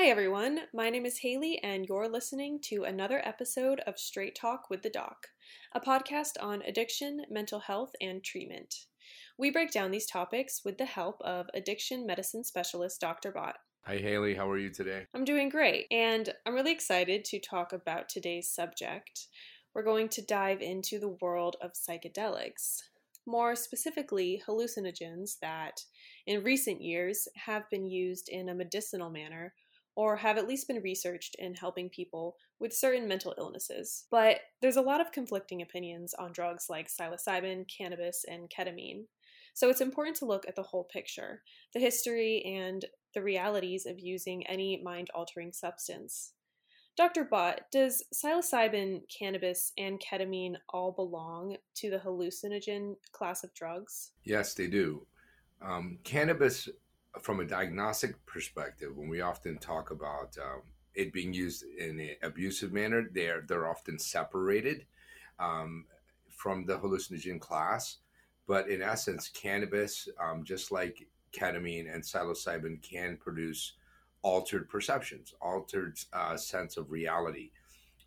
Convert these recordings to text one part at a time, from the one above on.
Hi, everyone. My name is Haley, and you're listening to another episode of Straight Talk with the Doc, a podcast on addiction, mental health, and treatment. We break down these topics with the help of addiction medicine specialist Dr. Bott. Hi, Haley. How are you today? I'm doing great, and I'm really excited to talk about today's subject. We're going to dive into the world of psychedelics more specifically hallucinogens that, in recent years, have been used in a medicinal manner or have at least been researched in helping people with certain mental illnesses. But there's a lot of conflicting opinions on drugs like psilocybin, cannabis, and ketamine. So it's important to look at the whole picture, the history and the realities of using any mind altering substance. Dr. Bott, does psilocybin, cannabis, and ketamine all belong to the hallucinogen class of drugs? Yes, they do. Um, cannabis from a diagnostic perspective, when we often talk about um, it being used in an abusive manner, they're they're often separated um, from the hallucinogen class. But in essence, cannabis, um, just like ketamine and psilocybin, can produce altered perceptions, altered uh, sense of reality.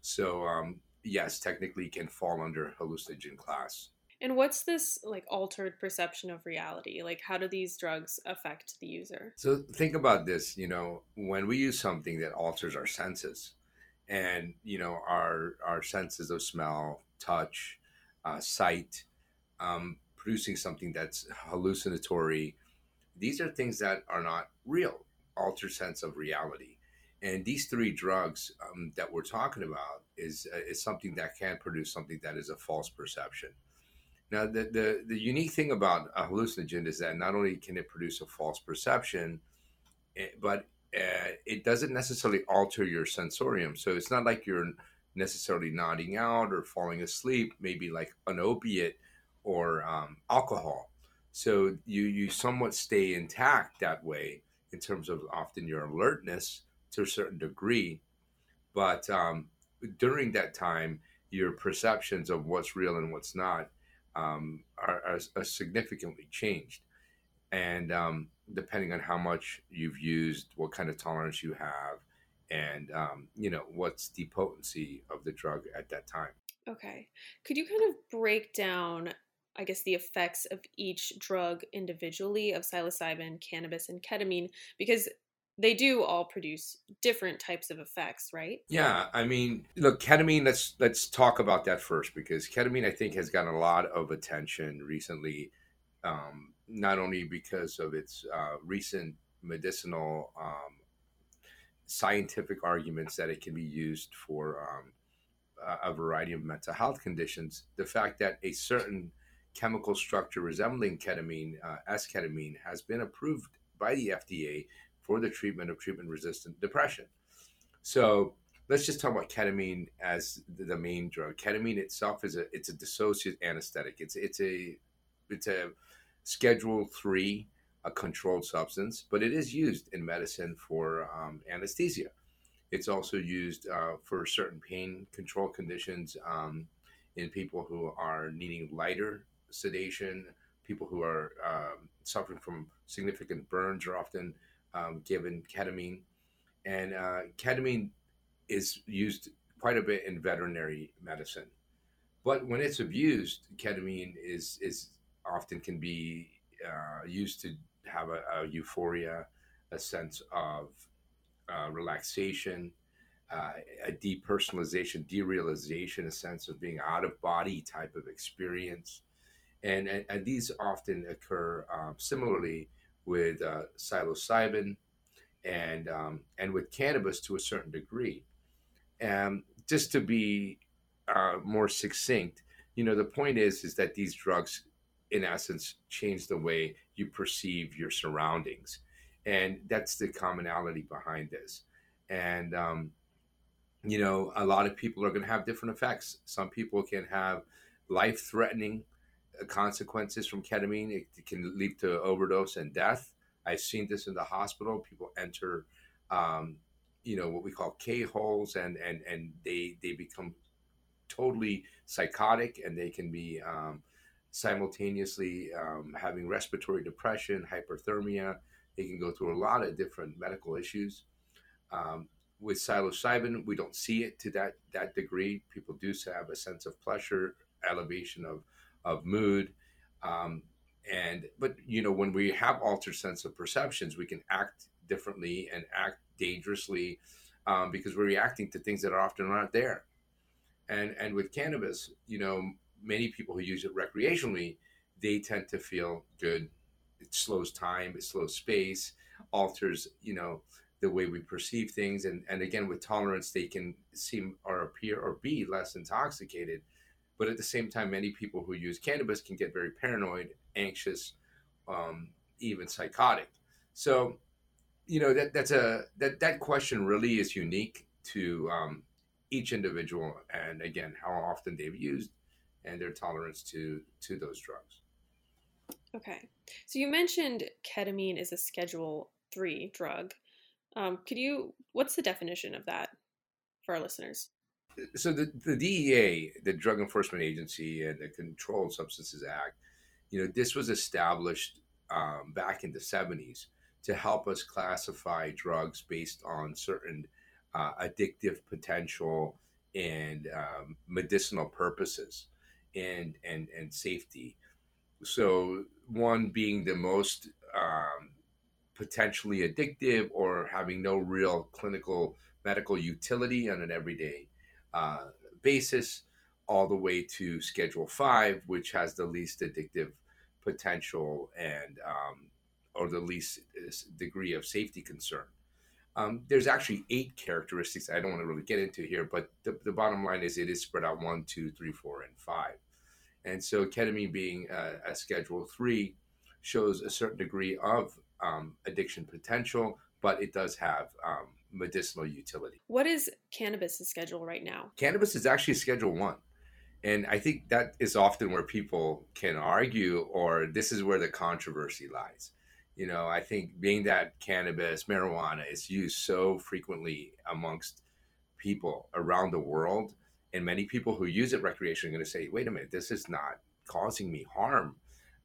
So um, yes, technically, can fall under hallucinogen class. And what's this like altered perception of reality? Like how do these drugs affect the user? So think about this, you know, when we use something that alters our senses and, you know, our our senses of smell, touch, uh, sight, um, producing something that's hallucinatory, these are things that are not real, altered sense of reality. And these three drugs um, that we're talking about is uh, is something that can produce something that is a false perception. Now, the, the, the unique thing about a hallucinogen is that not only can it produce a false perception, eh, but uh, it doesn't necessarily alter your sensorium. So it's not like you're necessarily nodding out or falling asleep, maybe like an opiate or um, alcohol. So you you somewhat stay intact that way in terms of often your alertness to a certain degree, but um, during that time, your perceptions of what's real and what's not um, are, are, are, significantly changed. And um, depending on how much you've used, what kind of tolerance you have, and um, you know what's the potency of the drug at that time. Okay, could you kind of break down, I guess, the effects of each drug individually of psilocybin, cannabis, and ketamine? Because they do all produce different types of effects, right? Yeah, I mean, look, ketamine. Let's let's talk about that first because ketamine, I think, has gotten a lot of attention recently, um, not only because of its uh, recent medicinal, um, scientific arguments that it can be used for um, a variety of mental health conditions. The fact that a certain chemical structure resembling ketamine, uh, S-ketamine, has been approved by the FDA for the treatment of treatment resistant depression. So let's just talk about ketamine as the main drug. Ketamine itself is a it's a dissociative anesthetic. It's it's a it's a Schedule three a controlled substance, but it is used in medicine for um, anesthesia. It's also used uh, for certain pain control conditions um, in people who are needing lighter sedation. People who are um, suffering from significant burns are often um, given ketamine. And uh, ketamine is used quite a bit in veterinary medicine. But when it's abused, ketamine is, is often can be uh, used to have a, a, euphoria, a sense of uh, relaxation, uh, a depersonalization, derealization, a sense of being out of body type of experience. And, and, and these often occur um, similarly with uh, psilocybin and um, and with cannabis to a certain degree. And just to be uh, more succinct, you know, the point is is that these drugs, in essence, change the way you perceive your surroundings, and that's the commonality behind this. And um, you know, a lot of people are going to have different effects. Some people can have life-threatening consequences from ketamine. It can lead to overdose and death. I've seen this in the hospital. People enter, um, you know, what we call K holes, and and and they they become totally psychotic, and they can be um, simultaneously um, having respiratory depression, hyperthermia. They can go through a lot of different medical issues. Um, with psilocybin, we don't see it to that that degree. People do have a sense of pleasure, elevation of of mood, um, and but you know when we have altered sense of perceptions, we can act differently and act dangerously um, because we're reacting to things that are often not there. And and with cannabis, you know, many people who use it recreationally, they tend to feel good. It slows time, it slows space, alters, you know, the way we perceive things. And, and again, with tolerance, they can seem or appear or be less intoxicated. But at the same time, many people who use cannabis can get very paranoid, anxious, um, even psychotic. So, you know, that, that's a, that, that question really is unique to um, each individual. And again, how often they've used and their tolerance to, to those drugs. Okay. So you mentioned ketamine is a schedule three drug. Um, could you, what's the definition of that for our listeners? So the, the DEA, the Drug Enforcement Agency, and the Controlled Substances Act, you know, this was established um, back in the 70s to help us classify drugs based on certain uh, addictive potential and um, medicinal purposes and, and, and safety. So one being the most um, potentially addictive or having no real clinical medical utility on an everyday uh, basis, all the way to Schedule Five, which has the least addictive potential and um, or the least uh, degree of safety concern. Um, there's actually eight characteristics I don't want to really get into here, but the, the, bottom line is it is spread out one, two, three, four, and five. And so ketamine being a, a Schedule Three shows a certain degree of um, addiction potential, but it does have um, medicinal utility. What is cannabis' schedule right now? Cannabis is actually Schedule One. And I think that is often where people can argue, or this is where the controversy lies. You know, I think being that cannabis, marijuana is used so frequently amongst people around the world, and many people who use it recreationally are going to say, wait a minute, this is not causing me harm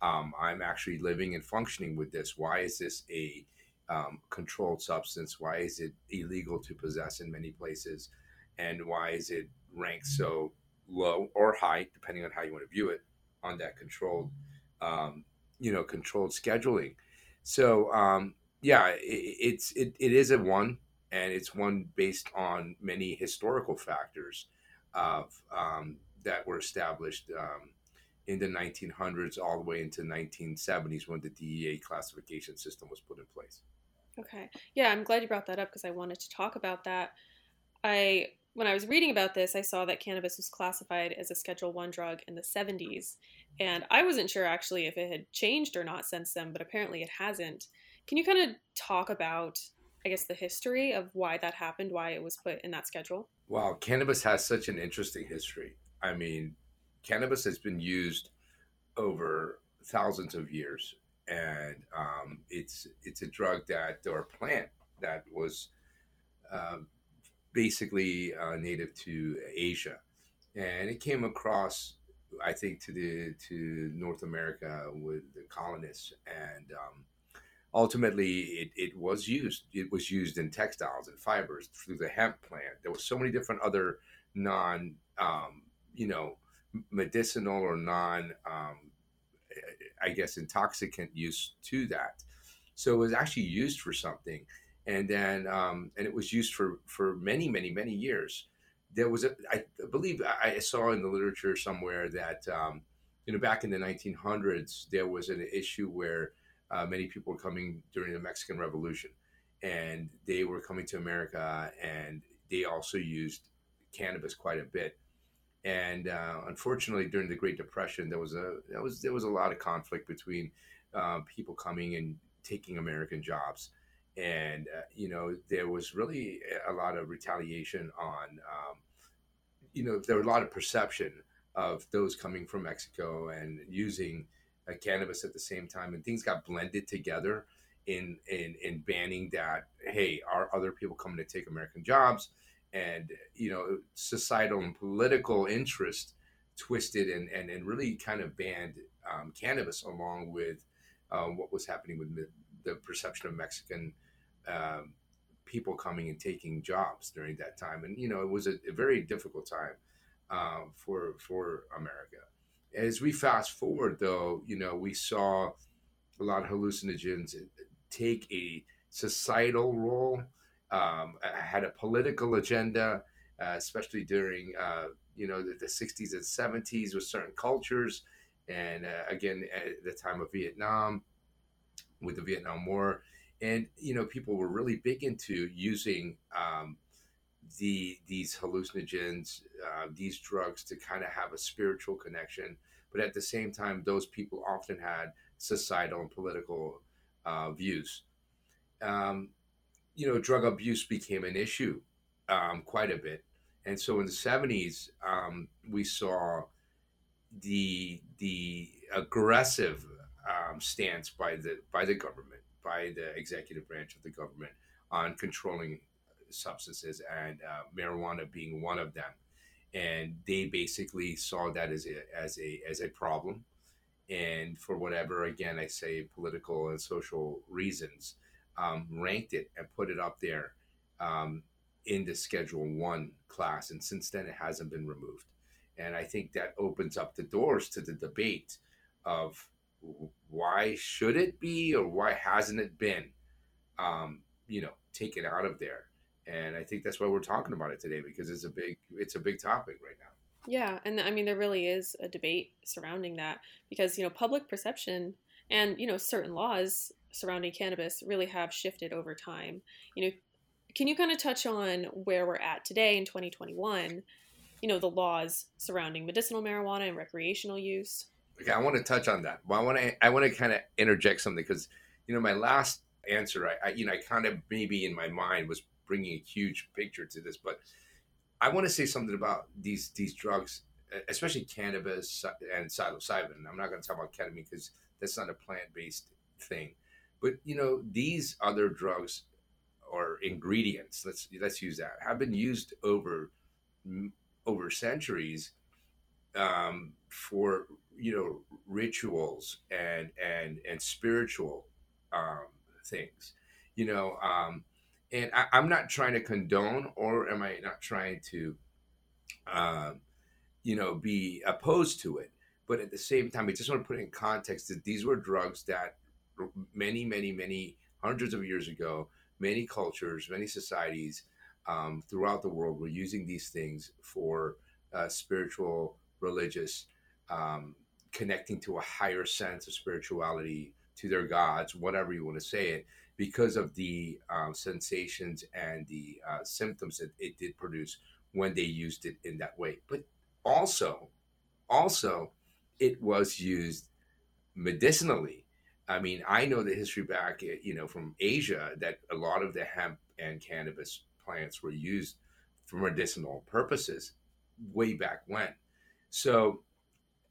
um, I'm actually living and functioning with this. Why is this a um, controlled substance? Why is it illegal to possess in many places? And why is it ranked so low or high, depending on how you want to view it, on that controlled, um, you know, controlled scheduling? So, um, yeah, it, it's it, it is a one, and it's one based on many historical factors of um, that were established um, in the 1900s all the way into 1970s when the DEA classification system was put in place. Okay. Yeah, I'm glad you brought that up because I wanted to talk about that. I when I was reading about this, I saw that cannabis was classified as a Schedule 1 drug in the 70s, and I wasn't sure actually if it had changed or not since then, but apparently it hasn't. Can you kind of talk about I guess the history of why that happened, why it was put in that schedule? Wow, cannabis has such an interesting history. I mean, cannabis has been used over thousands of years, and um, it's it's a drug that or plant that was uh, basically uh, native to Asia, and it came across, I think, to the to North America with the colonists, and um, ultimately it, it was used. It was used in textiles and fibers through the hemp plant. There was so many different other non, um, you know medicinal or non, um, I guess, intoxicant use to that. So it was actually used for something, and then um, and it was used for for many, many, many years. There was a, I believe I saw in the literature somewhere that um, you know back in the 1900s there was an issue where uh, many people were coming during the Mexican Revolution, and they were coming to America, and they also used cannabis quite a bit and uh, unfortunately, during the Great Depression, there was a there was there was a lot of conflict between uh, people coming and taking American jobs, and uh, you know there was really a lot of retaliation on, um, you know, there was a lot of perception of those coming from Mexico and using uh, cannabis at the same time, and things got blended together in in in banning that. Hey, are other people coming to take American jobs? And you know societal and political interest twisted and, and, and really kind of banned um, cannabis along with um, what was happening with the perception of Mexican um, people coming and taking jobs during that time, and you know it was a, a very difficult time uh, for for America. As we fast forward, though, you know we saw a lot of hallucinogens take a societal role, um, had a political agenda, uh, especially during uh, you know the, the, 60s and 70s with certain cultures, and uh, again at the time of Vietnam, with the Vietnam War, and you know people were really big into using um, the these hallucinogens, uh, these drugs to kind of have a spiritual connection, but at the same time, those people often had societal and political uh, views. Um, you know, drug abuse became an issue um, quite a bit, and so in the seventies, um, we saw the the aggressive um, stance by the by the government, by the executive branch of the government on controlling substances, and uh, marijuana being one of them. And they basically saw that as a as a as a problem, and for whatever again I say political and social reasons, um, ranked it and put it up there um, in the Schedule One class. And since then, it hasn't been removed. And I think that opens up the doors to the debate of why should it be or why hasn't it been, um, you know, taken out of there. And I think that's why we're talking about it today because it's a big it's a big topic right now. Yeah, and I mean there really is a debate surrounding that because you know public perception and you know certain laws surrounding cannabis really have shifted over time. You know, can you kind of touch on where we're at today in 2021? You know, the laws surrounding medicinal marijuana and recreational use. Okay, I want to touch on that. Well, I want to I want to kind of interject something because you know my last answer, I, I you know I kind of maybe in my mind was bringing a huge picture to this, but I want to say something about these these drugs, especially cannabis and psilocybin. I'm not going to talk about ketamine because that's not a plant based thing, but you know these other drugs or ingredients. Let's let's use that have been used over over centuries um, for you know rituals and and and spiritual um, things you know um, and I, am not trying to condone or am i not trying to um, you know be opposed to it but at the same time i just want to put in context that these were drugs that many many many hundreds of years ago many cultures many societies um, throughout the world were using these things for uh, spiritual religious um, connecting to a higher sense of spirituality to their gods, whatever you want to say it, because of the um, sensations and the uh, symptoms that it did produce when they used it in that way. But also, also, it was used medicinally. I mean, I know the history back, eh, you know, from Asia that a lot of the hemp and cannabis plants were used for medicinal purposes way back when. So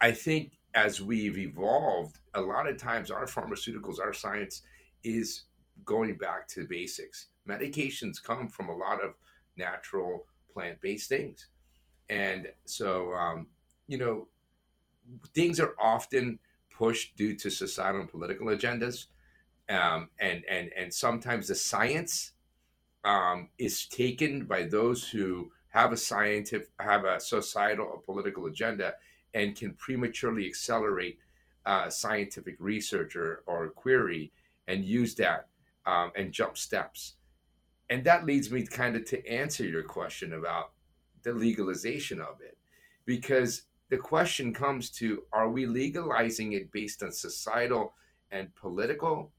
I think as we've evolved, a lot of times our pharmaceuticals, our science is going back to basics. Medications come from a lot of natural plant based things. And so, um, you know, things are often pushed due to societal and political agendas. Um, and, and, and sometimes the science um, is taken by those who have a scientific, have a societal or political agenda and can prematurely accelerate uh, scientific research or, or query and use that um, and jump steps. And that leads me kind of to answer your question about the legalization of it. Because the question comes to are we legalizing it based on societal and political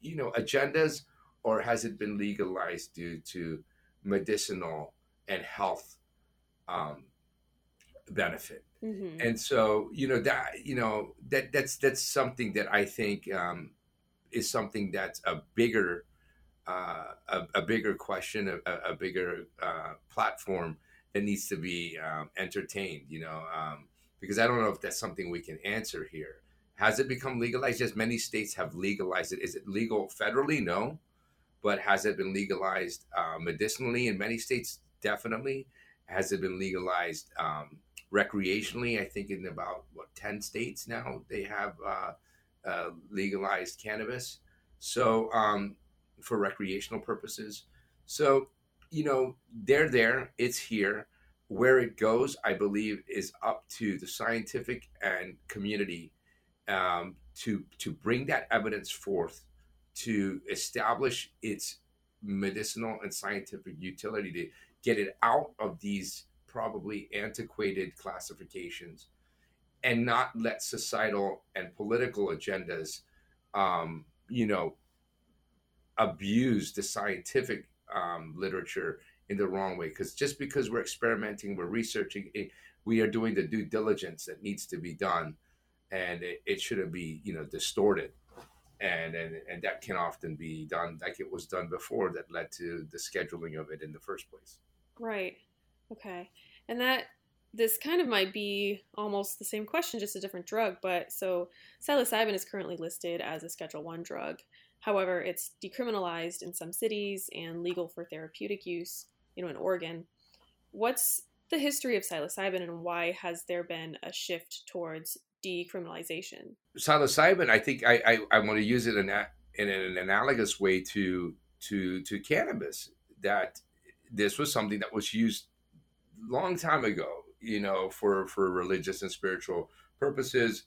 you know agendas or has it been legalized due to medicinal and health um, benefit Mm-hmm. And so, you know that you know that that's that's something that I think um, is something that's a bigger uh, a, a, bigger question, a, a bigger uh, platform that needs to be um, entertained. You know, um, because I don't know if that's something we can answer here. Has it become legalized? Yes, many states have legalized it. Is it legal federally? No, but has it been legalized uh, medicinally in many states? Definitely. Has it been legalized um, recreationally. I think in about what ten states now they have uh, uh, legalized cannabis. So um, for recreational purposes, So, you know, they're there, it's here. Where it goes, I believe, is up to the scientific and community um, to to bring that evidence forth to establish its medicinal and scientific utility to get it out of these probably antiquated classifications and not let societal and political agendas um, you know abuse the scientific um, literature in the wrong way because just because we're experimenting we're researching it, we are doing the due diligence that needs to be done and it, it shouldn't be you know distorted. And, and and that can often be done like it was done before that led to the scheduling of it in the first place. Right. Okay. And that this kind of might be almost the same question just a different drug but so psilocybin is currently listed as a schedule 1 drug however it's decriminalized in some cities and legal for therapeutic use you know in oregon what's the history of psilocybin and why has there been a shift towards decriminalization. Psilocybin, I think I, I, I want to use it in, a, in an analogous way to to to cannabis. That this was something that was used long time ago, you know, for for religious and spiritual purposes,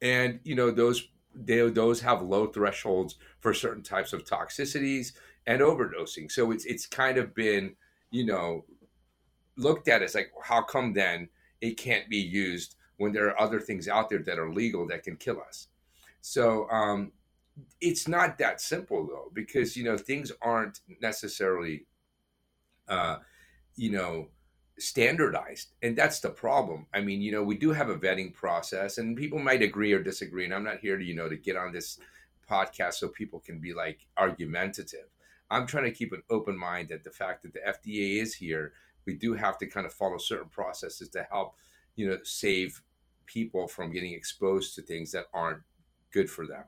and you know those they, those have low thresholds for certain types of toxicities and overdosing. So it's it's kind of been you know looked at as like how come then it can't be used when there are other things out there that are legal that can kill us. So um, it's not that simple though, because you know things aren't necessarily, uh, you know, standardized, and that's the problem. I mean, you know, we do have a vetting process, and people might agree or disagree, and I'm not here to you know to get on this podcast so people can be like argumentative. I'm trying to keep an open mind that the fact that the FDA is here, we do have to kind of follow certain processes to help, you know, save people from getting exposed to things that aren't good for them.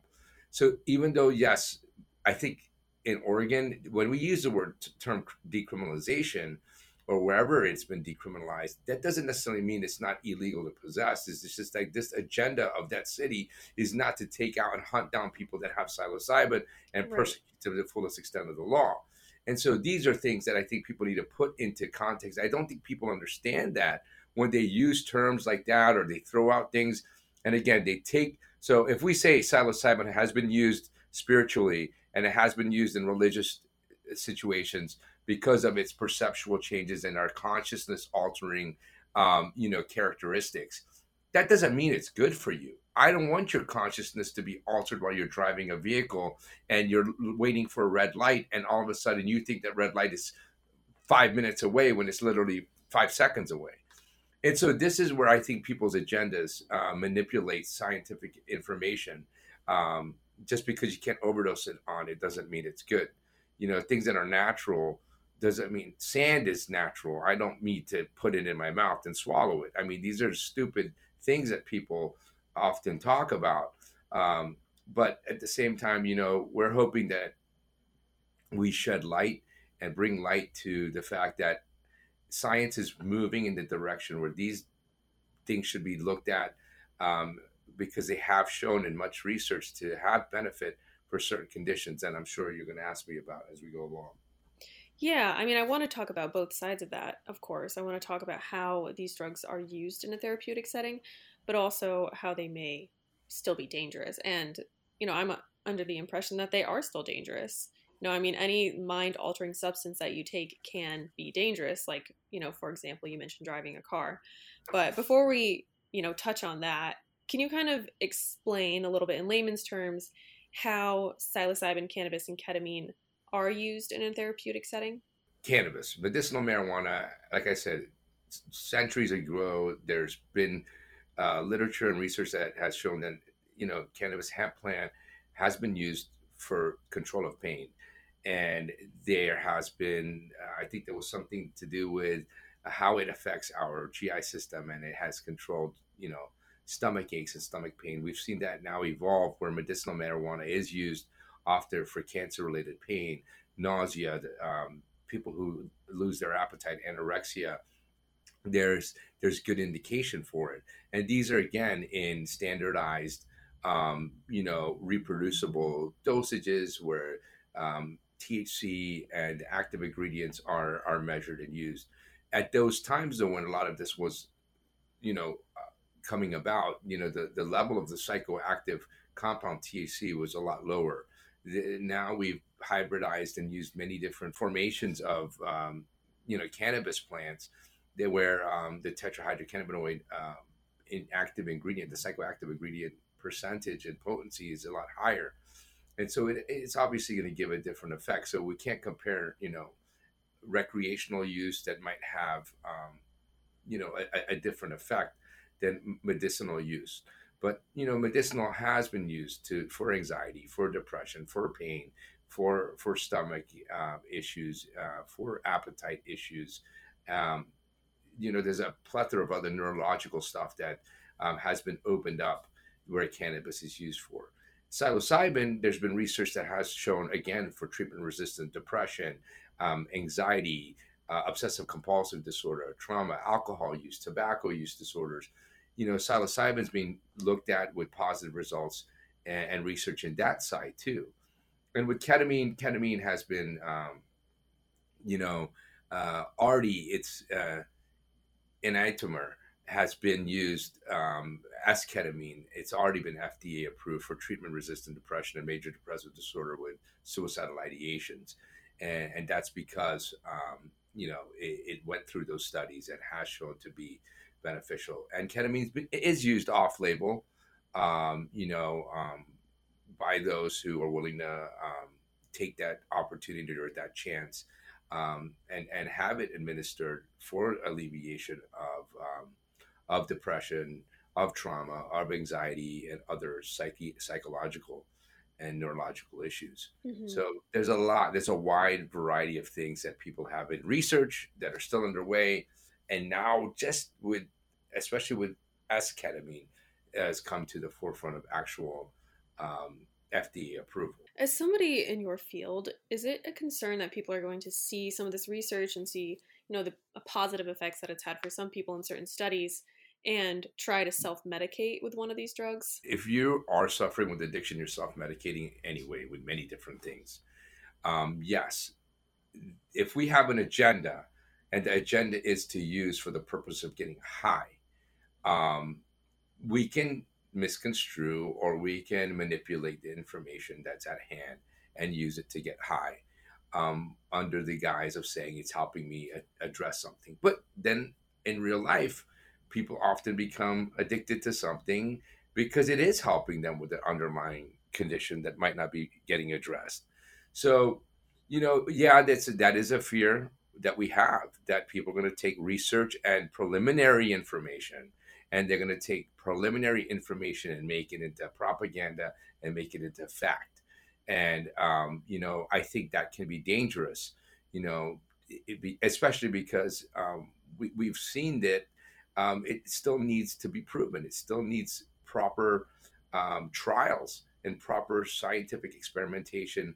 So even though yes, I think in Oregon when we use the word term decriminalization or wherever it's been decriminalized, that doesn't necessarily mean it's not illegal to possess. It's just like this agenda of that city is not to take out and hunt down people that have psilocybin and right. persecute to the fullest extent of the law. And so these are things that I think people need to put into context. I don't think people understand that when they use terms like that or they throw out things. And again, they take so if we say psilocybin has been used spiritually and it has been used in religious situations because of its perceptual changes and our consciousness altering, um, you know, characteristics, that doesn't mean it's good for you. I don't want your consciousness to be altered while you're driving a vehicle and you're waiting for a red light, and all of a sudden you think that red light is five minutes away when it's literally five seconds away. And so this is where I think people's agendas uh, manipulate scientific information. Um, just because you can't overdose it on it doesn't mean it's good. You know, things that are natural doesn't mean sand is natural. I don't need to put it in my mouth and swallow it. I mean, these are stupid things that people often talk about. Um, but at the same time, you know, we're hoping that we shed light and bring light to the fact that science is moving in the direction where these things should be looked at um, because they have shown in much research to have benefit for certain conditions and i'm sure you're going to ask me about as we go along yeah i mean i want to talk about both sides of that of course i want to talk about how these drugs are used in a therapeutic setting but also how they may still be dangerous and you know i'm under the impression that they are still dangerous no, I mean, any mind altering substance that you take can be dangerous. Like, you know, for example, you mentioned driving a car. But before we, you know, touch on that, can you kind of explain a little bit in layman's terms how psilocybin, cannabis, and ketamine are used in a therapeutic setting? Cannabis, medicinal marijuana, like I said, centuries ago, there's been uh, literature and research that has shown that, you know, cannabis hemp plant has been used for control of pain and there has been uh, i think there was something to do with how it affects our gi system and it has controlled you know stomach aches and stomach pain we've seen that now evolve where medicinal marijuana is used often for cancer related pain nausea um, people who lose their appetite anorexia there's there's good indication for it and these are again in standardized um, you know reproducible dosages where um, THC and active ingredients are are measured and used. At those times, though, when a lot of this was, you know, uh, coming about, you know, the, the level of the psychoactive compound THC was a lot lower. The, now we've hybridized and used many different formations of, um, you know, cannabis plants that where um, the tetrahydrocannabinoid uh, in active ingredient, the psychoactive ingredient percentage and potency is a lot higher and so it, it's obviously going to give a different effect. So we can't compare, you know, recreational use that might have, um, you know, a, a, different effect than medicinal use. But you know, medicinal has been used to for anxiety, for depression, for pain, for for stomach uh, issues, uh, for appetite issues. Um, you know, there's a plethora of other neurological stuff that um, has been opened up where cannabis is used for psilocybin, there's been research that has shown, again, for treatment resistant depression, um, anxiety, uh, obsessive compulsive disorder, trauma, alcohol use, tobacco use disorders. You know, psilocybin's being looked at with positive results and, and research in that side too. And with ketamine, ketamine has been, um, you know, uh, already it's uh, enantiomer has been used um, as ketamine. It's already been FDA approved for treatment resistant depression and major depressive disorder with suicidal ideations. And, and that's because, um, you know, it, it, went through those studies and has shown to be beneficial. And ketamine is used off label, um, you know, um, by those who are willing to um, take that opportunity or that chance. Um, and and have it administered for alleviation of um, of depression, of trauma, of anxiety, and other psyche, psychological and neurological issues. Mm-hmm. So there's a lot, there's a wide variety of things that people have in research that are still underway. And now, just with, especially with S ketamine has come to the forefront of actual um, FDA approval. As somebody in your field, is it a concern that people are going to see some of this research and see, you know, the positive effects that it's had for some people in certain studies and try to self medicate with one of these drugs? If you are suffering with addiction, you're self medicating anyway with many different things. Um, yes. If we have an agenda and the agenda is to use for the purpose of getting high, um, we can misconstrue or we can manipulate the information that's at hand and use it to get high um, under the guise of saying it's helping me a- address something. But then in real life, people often become addicted to something because it is helping them with the underlying condition that might not be getting addressed. So, you know, yeah, that's that is a fear that we have that people are going to take research and preliminary information and they're going to take preliminary information and make it into propaganda and make it into fact. And um, you know, I think that can be dangerous. You know, be, especially because um, we, we've seen that um, it still needs to be proven. It still needs proper um, trials and proper scientific experimentation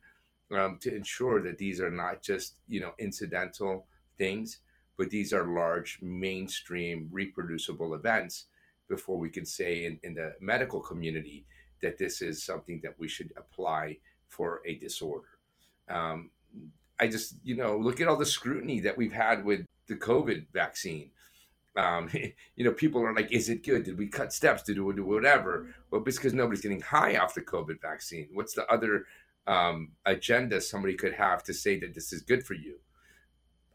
um, to ensure that these are not just you know incidental things, but these are large, mainstream, reproducible events. Before we can say in, in the medical community that this is something that we should apply for a disorder. Um, I just, you know, look at all the scrutiny that we've had with the COVID vaccine um, you know, people are like, is it good? Did we cut steps? Did we do whatever? Well, it's because nobody's getting high off the COVID vaccine. What's the other um, agenda somebody could have to say that this is good for you?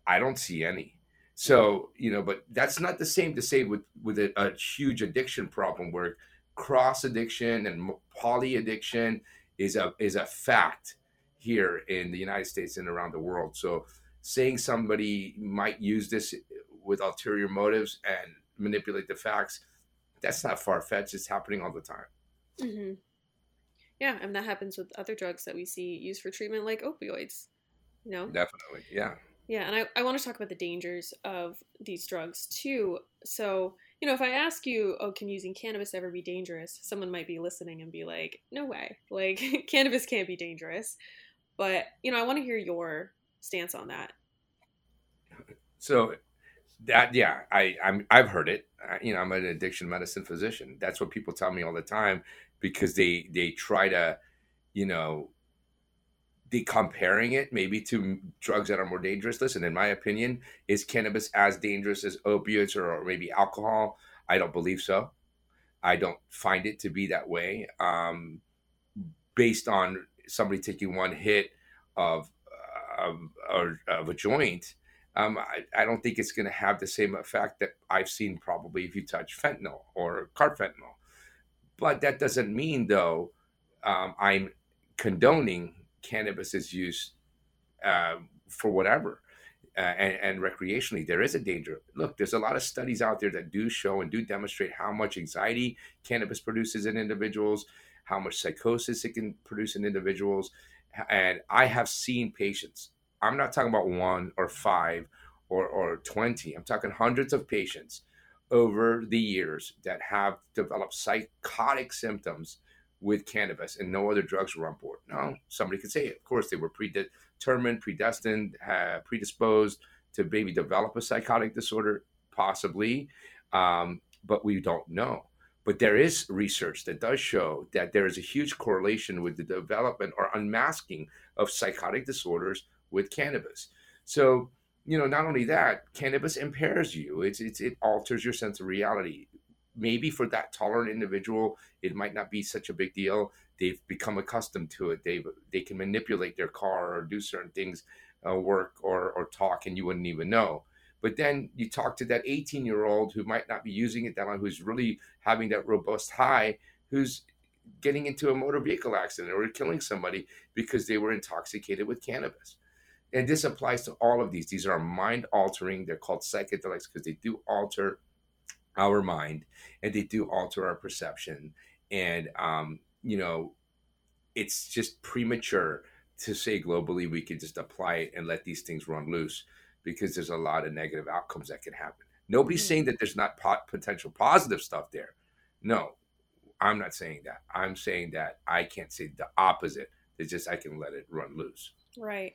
I don't see any. So, you know, but that's not the same to say with, with a, a huge addiction problem where cross addiction and poly addiction is a, is a fact here in the United States and around the world. So saying somebody might use this with ulterior motives and manipulate the facts, that's not far fetched. It's happening all the time. Mm-hmm. Yeah, and that happens with other drugs that we see used for treatment, like opioids. You know, definitely, yeah. Yeah, and I, I want to talk about the dangers of these drugs too. So, you know, if I ask you, oh, can using cannabis ever be dangerous? Someone might be listening and be like, no way. Like, cannabis can't be dangerous. But, you know, I want to hear your stance on that. So, that yeah i i'm i've heard it I, you know i'm an addiction medicine physician that's what people tell me all the time because they they try to you know the comparing it maybe to drugs that are more dangerous. Listen, in my opinion, is cannabis as dangerous as opiates or, maybe alcohol? I don't believe so. I don't find it to be that way. Um, based on somebody taking one hit of of, of a joint, um, I, I, don't think it's going to have the same effect that I've seen probably if you touch fentanyl or carfentanil. But that doesn't mean, though, um, I'm condoning cannabis's use uh, for whatever. Uh, and, and, recreationally, there is a danger. Look, there's a lot of studies out there that do show and do demonstrate how much anxiety cannabis produces in individuals, how much psychosis it can produce in individuals. And I have seen patients, I'm not talking about one or five or, or 20, I'm talking hundreds of patients over the years that have developed psychotic symptoms with cannabis and no other drugs were on board. No, somebody could say, it. of course, they were predetermined, predestined, uh, predisposed to maybe develop a psychotic disorder, possibly, um, but we don't know. But there is research that does show that there is a huge correlation with the development or unmasking of psychotic disorders with cannabis. So, you know, not only that, cannabis impairs you. It's, it's it alters your sense of reality maybe for that tolerant individual, it might not be such a big deal. They've become accustomed to it. They they can manipulate their car or do certain things, uh, work or or talk, and you wouldn't even know. But then you talk to that 18 year old who might not be using it that long, who's really having that robust high, who's getting into a motor vehicle accident or killing somebody because they were intoxicated with cannabis. And this applies to all of these. These are mind altering. They're called psychedelics because they do alter our mind and they do alter our perception. And um, you know it's just premature to say globally we can just apply it and let these things run loose because there's a lot of negative outcomes that can happen. Nobody's mm-hmm. saying that there's not pot- potential positive stuff there. No i'm not saying that. I'm saying that i can't say the opposite. It's just i can let it run loose. Right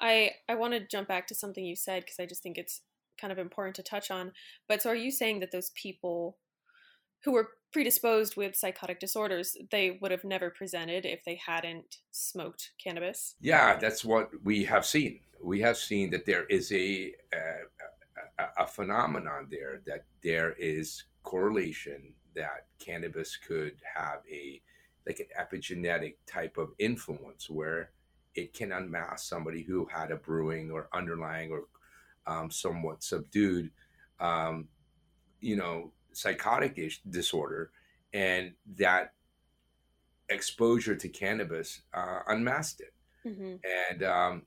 i i want to jump back to something you said because i just think it's kind of important to touch on. But so are you saying that those people who were predisposed with psychotic disorders, they would have never presented if they hadn't smoked cannabis? Yeah, that's what we have seen. We have seen that there is a, a, a phenomenon there that there is correlation that cannabis could have a like an epigenetic type of influence where it can unmask somebody who had a brewing or underlying or um, somewhat subdued, um, you know, psychotic disorder, and that exposure to cannabis uh, unmasked it. Mm-hmm. And um,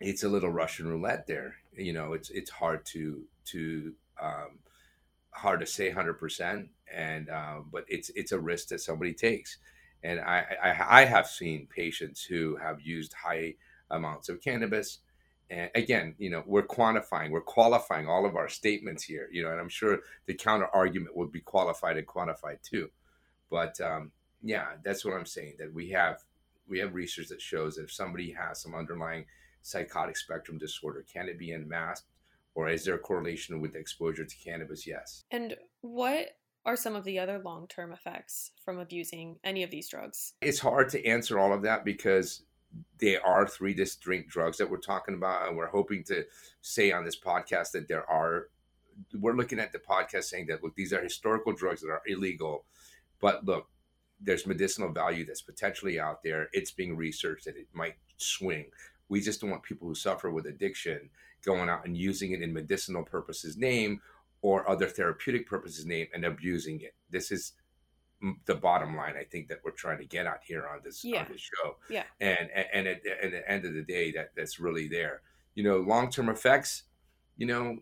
it's a little Russian roulette there. You know, it's it's hard to to um, hard to say hundred percent, and uh, but it's it's a risk that somebody takes. And I, I I have seen patients who have used high amounts of cannabis and again, you know, we're quantifying, we're qualifying all of our statements here, you know, and I'm sure the counter argument would be qualified and quantified too. But um, yeah, that's what I'm saying. That we have we have research that shows that if somebody has some underlying psychotic spectrum disorder, can it be unmasked, or is there a correlation with exposure to cannabis? Yes. And what are some of the other long term effects from abusing any of these drugs? It's hard to answer all of that because they are three distinct drugs that we're talking about, and we're hoping to say on this podcast that there are. We're looking at the podcast saying that look, these are historical drugs that are illegal, but look, there's medicinal value that's potentially out there. It's being researched that it might swing. We just don't want people who suffer with addiction going out and using it in medicinal purposes name or other therapeutic purposes name and abusing it. This is the bottom line I think that we're trying to get out here on this yeah. on this show. Yeah. And and at, at the end of the day, that that's really there. You know, long term effects. You know,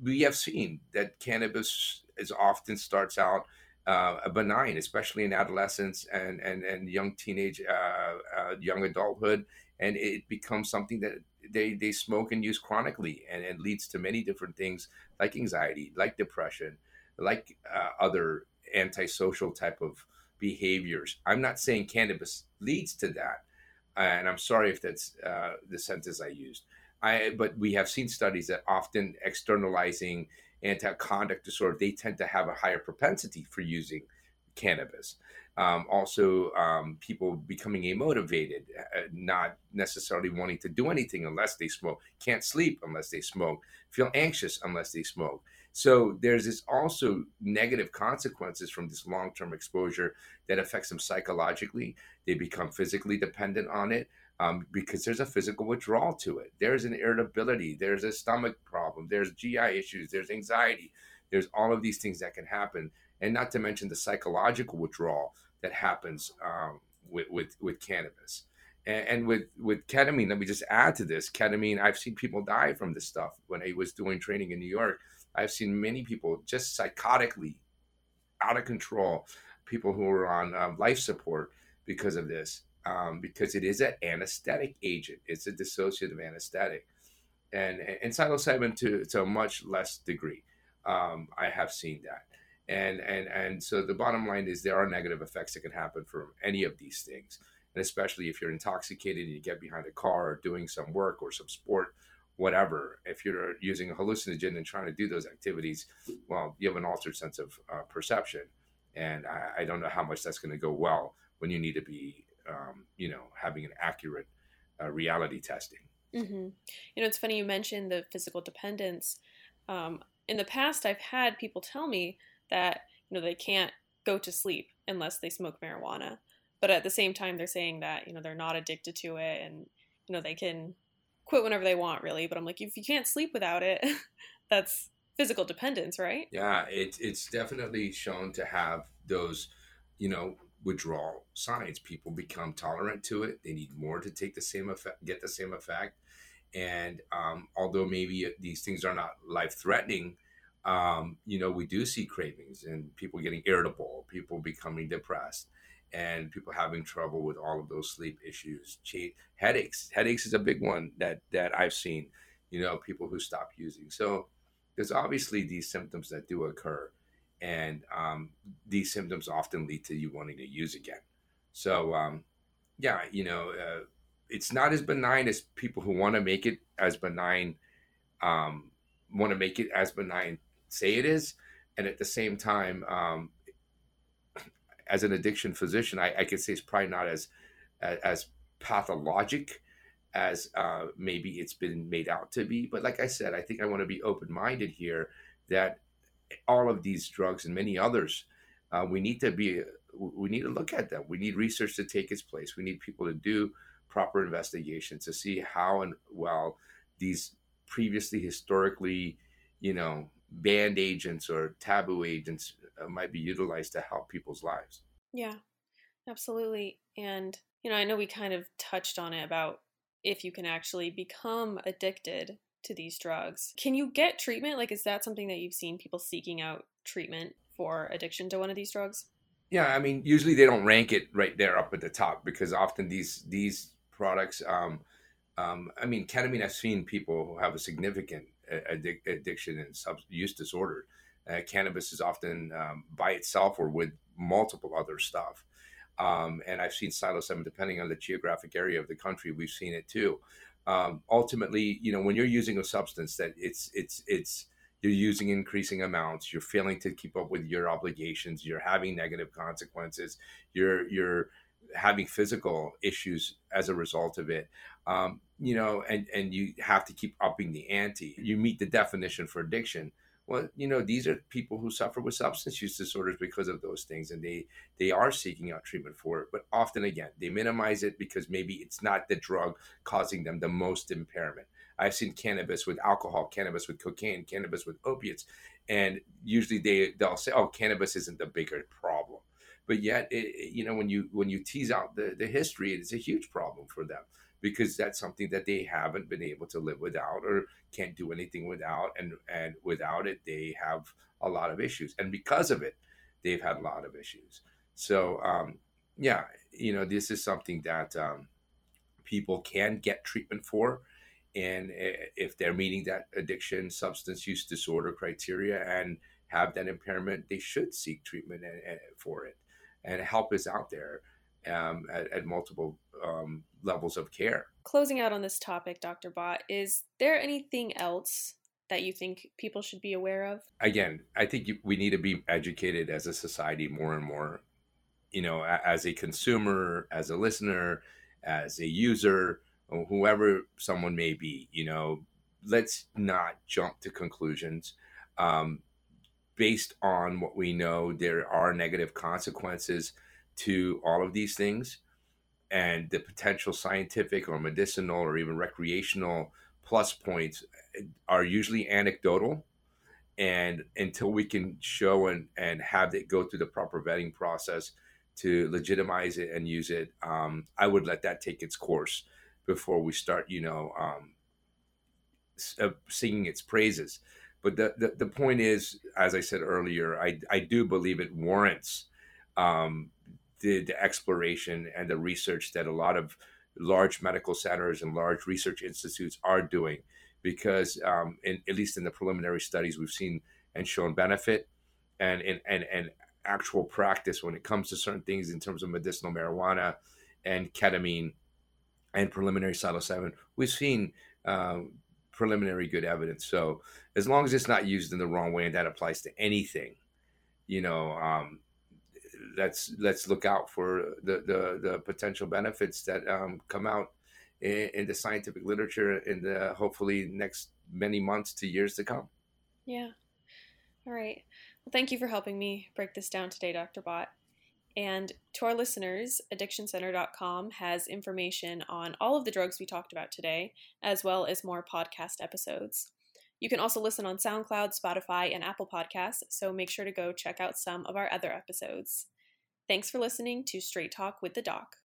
we have seen that cannabis is often starts out uh, benign, especially in adolescence and and and young teenage, uh, uh, young adulthood, and it becomes something that they they smoke and use chronically, and it leads to many different things like anxiety, like depression, like uh, other antisocial type of behaviors. I'm not saying cannabis leads to that, and I'm sorry if that's uh, the sentence I used. I, but we have seen studies that often externalizing anti-conduct disorder, they tend to have a higher propensity for using cannabis. Um, also, um, people becoming amotivated, uh, not necessarily wanting to do anything unless they smoke, can't sleep unless they smoke, feel anxious unless they smoke. So there's this also negative consequences from this long-term exposure that affects them psychologically. They become physically dependent on it um, because there's a physical withdrawal to it. There's an irritability. There's a stomach problem. There's GI issues. There's anxiety. There's all of these things that can happen, and not to mention the psychological withdrawal that happens um, with, with with cannabis. And, and with with ketamine, let me just add to this: ketamine. I've seen people die from this stuff. When I was doing training in New York, I've seen many people just psychotically out of control. People who are on um, life support because of this, um, because it is an anesthetic agent. It's a dissociative anesthetic, and and psilocybin to to a much less degree. Um, I have seen that and and and so the bottom line is there are negative effects that can happen from any of these things. And especially if you're intoxicated and you get behind a car or doing some work or some sport whatever if you're using a hallucinogen and trying to do those activities well you have an altered sense of uh, perception. And I, I, don't know how much that's going to go well when you need to be um, you know having an accurate uh, reality testing. Mm-hmm. you know it's funny you mentioned the physical dependence. Um, in the past i've had people tell me that you know they can't go to sleep unless they smoke marijuana. But at the same time they're saying that you know they're not addicted to it and you know they can quit whenever they want really. But i'm like if you can't sleep without it that's physical dependence right? Yeah it, it's definitely shown to have those you know withdrawal signs. People become tolerant to it. They need more to take the same effect get the same effect. And um, although maybe these things are not life threatening um, you know, we do see cravings and people getting irritable, people becoming depressed, and people having trouble with all of those sleep issues. Headaches, headaches is a big one that that I've seen. You know, people who stop using. So there's obviously these symptoms that do occur, and um, these symptoms often lead to you wanting to use again. So um, yeah, you know, uh, it's not as benign as people who want to make it as benign. Um, want to make it as benign say it is, and at the same time, um, as an addiction physician, I, I could say it's probably not as as pathologic as uh, maybe it's been made out to be. But like I said, I think I want to be open minded here that all of these drugs and many others, uh, we need to be we need to look at them. We need research to take its place. We need people to do proper investigation to see how and well these previously historically, you know, banned agents or taboo agents uh, might be utilized to help people's lives. Yeah, absolutely. And, you know, I know we kind of touched on it about if you can actually become addicted to these drugs. Can you get treatment? Like, is that something that you've seen people seeking out treatment for addiction to one of these drugs? Yeah, I mean, usually they don't rank it right there up at the top because often these these products, um, um, I mean, ketamine. I've seen people who have a significant addic- addiction and substance use disorder. Uh, cannabis is often um, by itself or with multiple other stuff. Um, and I've seen psilocybin, depending on the geographic area of the country, we've seen it too. Um, ultimately, you know, when you're using a substance that it's it's it's you're using increasing amounts, you're failing to keep up with your obligations, you're having negative consequences, you're you're having physical issues as a result of it. Um, you know, and and you have to keep upping the ante. You meet the definition for addiction. Well, you know, these are people who suffer with substance use disorders because of those things, and they they are seeking out treatment for it. But often, again, they minimize it because maybe it's not the drug causing them the most impairment. I've seen cannabis with alcohol, cannabis with cocaine, cannabis with opiates, and usually they they'll say, "Oh, cannabis isn't the bigger problem," but yet, it, you know, when you when you tease out the the history, it's a huge problem for them because that's something that they haven't been able to live without or can't do anything without and and without it they have a lot of issues. And because of it they've had a lot of issues. So um, yeah you know this is something that um, people can get treatment for. And if they're meeting that addiction substance use disorder criteria and have that impairment they should seek treatment for it. And help is out there um, at, at, multiple um, levels of care. Closing out on this topic, Dr. Bhatt, is there anything else that you think people should be aware of? Again, I think we need to be educated as a society more and more. You know, as a consumer, as a listener, as a user, whoever someone may be, you know, let's not jump to conclusions. Um, based on what we know, there are negative consequences to all of these things. And the potential scientific or medicinal or even recreational plus points are usually anecdotal. And until we can show and, and have it go through the proper vetting process to legitimize it and use it um, i would let that take its course before we start you know um, uh, singing its praises. But the, the, the, point is as i said earlier i, I do believe it warrants um, the, the exploration and the research that a lot of large medical centers and large research institutes are doing because um, in, at least in the preliminary studies we've seen and shown benefit and, and, and, and actual practice when it comes to certain things in terms of medicinal marijuana and ketamine and preliminary psilocybin we've seen um, preliminary good evidence. So as long as it's not used in the wrong way and that applies to anything you know um, let's let's look out for the the, the potential benefits that um, come out in, in, the scientific literature in the hopefully next many months to years to come. Yeah. All right. Well, thank you for helping me break this down today, Dr. Bhatt. And to our listeners, addictioncenter.com has information on all of the drugs we talked about today, as well as more podcast episodes. You can also listen on SoundCloud, Spotify, and Apple Podcasts, so make sure to go check out some of our other episodes. Thanks for listening to Straight Talk with the Doc.